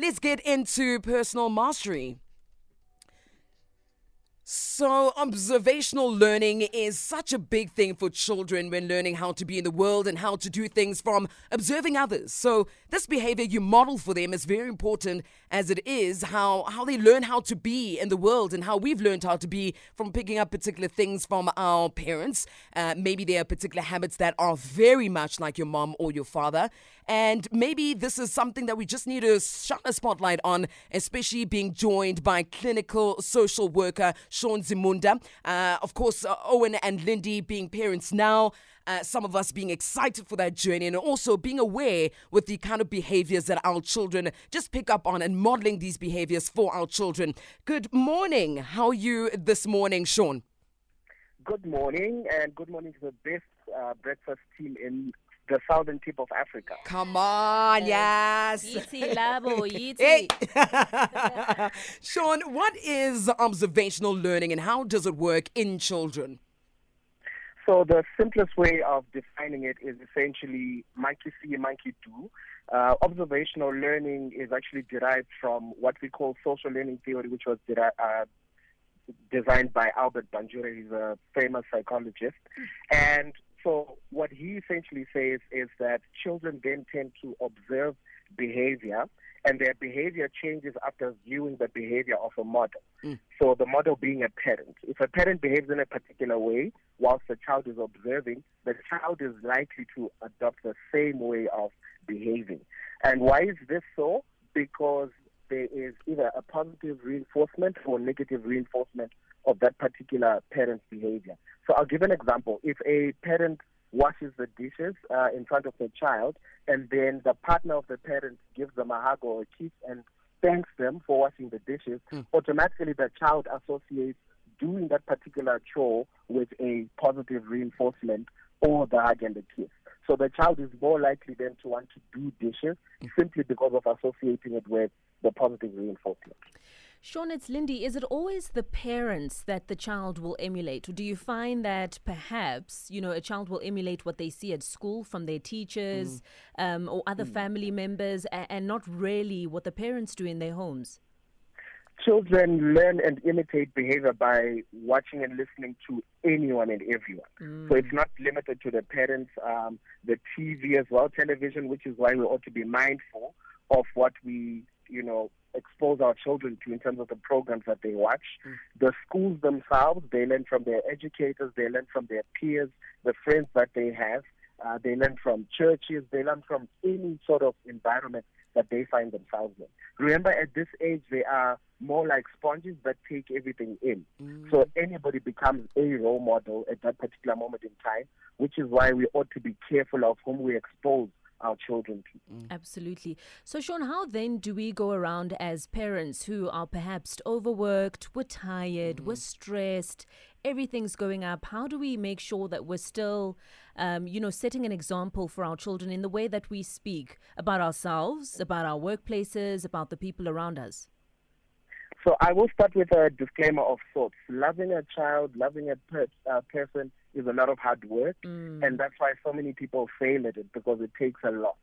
let's get into personal mastery. So, observational learning is such a big thing for children when learning how to be in the world and how to do things from observing others. So, this behavior you model for them is very important as it is how, how they learn how to be in the world and how we've learned how to be from picking up particular things from our parents. Uh, maybe there are particular habits that are very much like your mom or your father. And maybe this is something that we just need to shine a spotlight on, especially being joined by clinical social worker Sean Zimunda. Uh, of course, uh, Owen and Lindy being parents now. Uh, some of us being excited for that journey and also being aware with the kind of behaviors that our children just pick up on and modeling these behaviors for our children. Good morning. How are you this morning, Sean? Good morning, and good morning to the best uh, breakfast team in the southern tip of Africa. Come on, yes. Yithi labo, yithi. Hey. Sean, what is observational learning and how does it work in children? So the simplest way of defining it is essentially monkey see, monkey do. Uh, observational learning is actually derived from what we call social learning theory, which was deri- uh, designed by Albert Bandura. He's a famous psychologist. And so what he essentially says is that children then tend to observe behavior and their behavior changes after viewing the behavior of a model. Mm. So the model being a parent. If a parent behaves in a particular way whilst the child is observing, the child is likely to adopt the same way of behaving. And why is this so? Because there is either a positive reinforcement or negative reinforcement of that particular parent's behavior. So I'll give an example. If a parent washes the dishes uh, in front of the child, and then the partner of the parent gives them a hug or a kiss and thanks them for washing the dishes, Mm. automatically the child associates doing that particular chore with a positive reinforcement or the hug and the kiss. So the child is more likely then to want to do dishes simply because of associating it with the positive reinforcement. Sean, it's Lindy. Is it always the parents that the child will emulate? Or do you find that perhaps, you know, a child will emulate what they see at school from their teachers um, or other family members a- and not really what the parents do in their homes? children learn and imitate behavior by watching and listening to anyone and everyone. So it's not limited to the parents, um, the TV as well, television, which is why we ought to be mindful of what we, you know, expose our children to in terms of the programs that they watch. The schools themselves, they learn from their educators, they learn from their peers, the friends that they have. Uh, they learn from churches, they learn from any sort of environment that they find themselves in. Remember, at this age, they are more like sponges that take everything in. So anybody becomes a role model at that particular moment in time, which is why we ought to be careful of whom we expose our children to. Absolutely. So, Sean, how then do we go around as parents who are perhaps overworked, we're tired, we're stressed, everything's going up? How do we make sure that we're still, um, you know, setting an example for our children in the way that we speak about ourselves, about our workplaces, about the people around us? So I will start with a disclaimer of sorts. Loving a child, loving a per- uh, person is a lot of hard work, and that's why so many people fail at it because it takes a lot.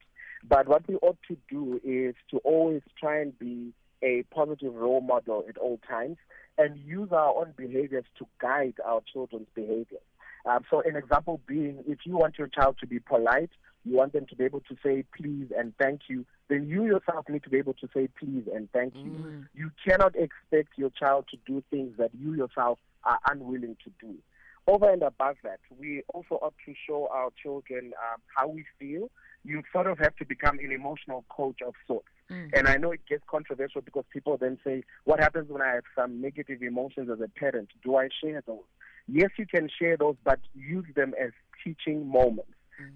But what we ought to do is to always try and be a positive role model at all times and use our own behaviors to guide our children's behaviors. Um, so, an example being, if you want your child to be polite, you want them to be able to say please and thank you, then you yourself need to be able to say please and thank you. You cannot expect your child to do things that you yourself are unwilling to do. Over and above that, we also ought to show our children um, how we feel. You sort of have to become an emotional coach of sorts. And I know it gets controversial because people then say, What happens when I have some negative emotions as a parent? Do I share those? Yes, you can share those, but use them as teaching moments.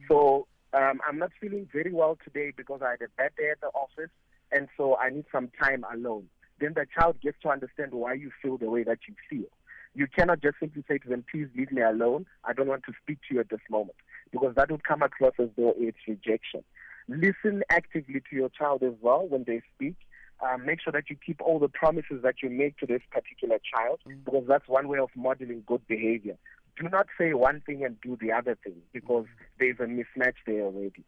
So um, I'm not feeling very well today because I had a bad day at the office, and so I need some time alone. Then the child gets to understand why you feel the way that you feel. You cannot just simply say to them, please leave me alone. I don't want to speak to you at this moment. Because that would come across as though it's rejection. Listen actively to your child as well when they speak. Um, make sure that you keep all the promises that you make to this particular child because that's one way of modeling good behavior. Do not say one thing and do the other thing because there's a mismatch there already.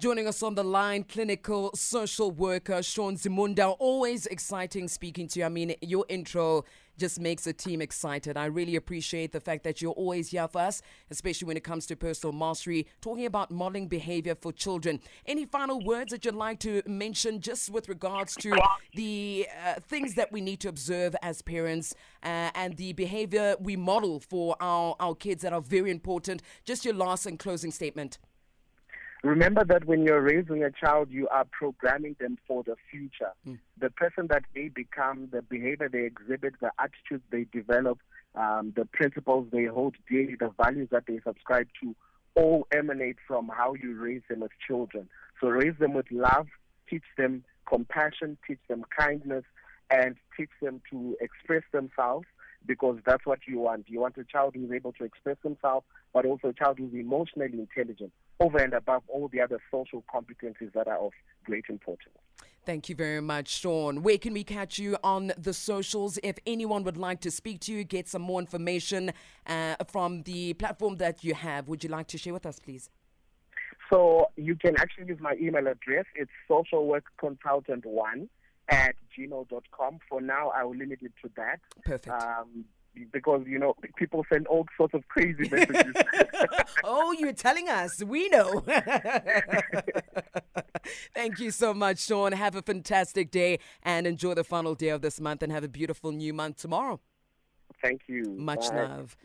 Joining us on the line, clinical social worker Sean Zimunda. Always exciting speaking to you. I mean, your intro just makes the team excited. I really appreciate the fact that you're always here for us, especially when it comes to personal mastery, talking about modeling behavior for children. Any final words that you'd like to mention just with regards to the uh, things that we need to observe as parents uh, and the behavior we model for our, our kids that are very important? Just your last and closing statement. Remember that when you're raising a child, you are programming them for the future. Mm. The person that they become, the behavior they exhibit, the attitudes they develop, um, the principles they hold dearly, the values that they subscribe to, all emanate from how you raise them as children. So raise them with love, teach them compassion, teach them kindness, and teach them to express themselves because that's what you want. You want a child who's able to express himself, but also a child who's emotionally intelligent, over and above all the other social competencies that are of great importance. Thank you very much, Sean. Where can we catch you on the socials? If anyone would like to speak to you, get some more information uh, from the platform that you have, would you like to share with us, please? So you can actually use my email address. It's socialworkconsultant1 at gmail.com. For now, I will limit it to that. Perfect. Um, because you know people send all sorts of crazy messages. oh, you're telling us. We know. Thank you so much, Sean. Have a fantastic day and enjoy the final day of this month and have a beautiful new month tomorrow. Thank you. Much Bye. love.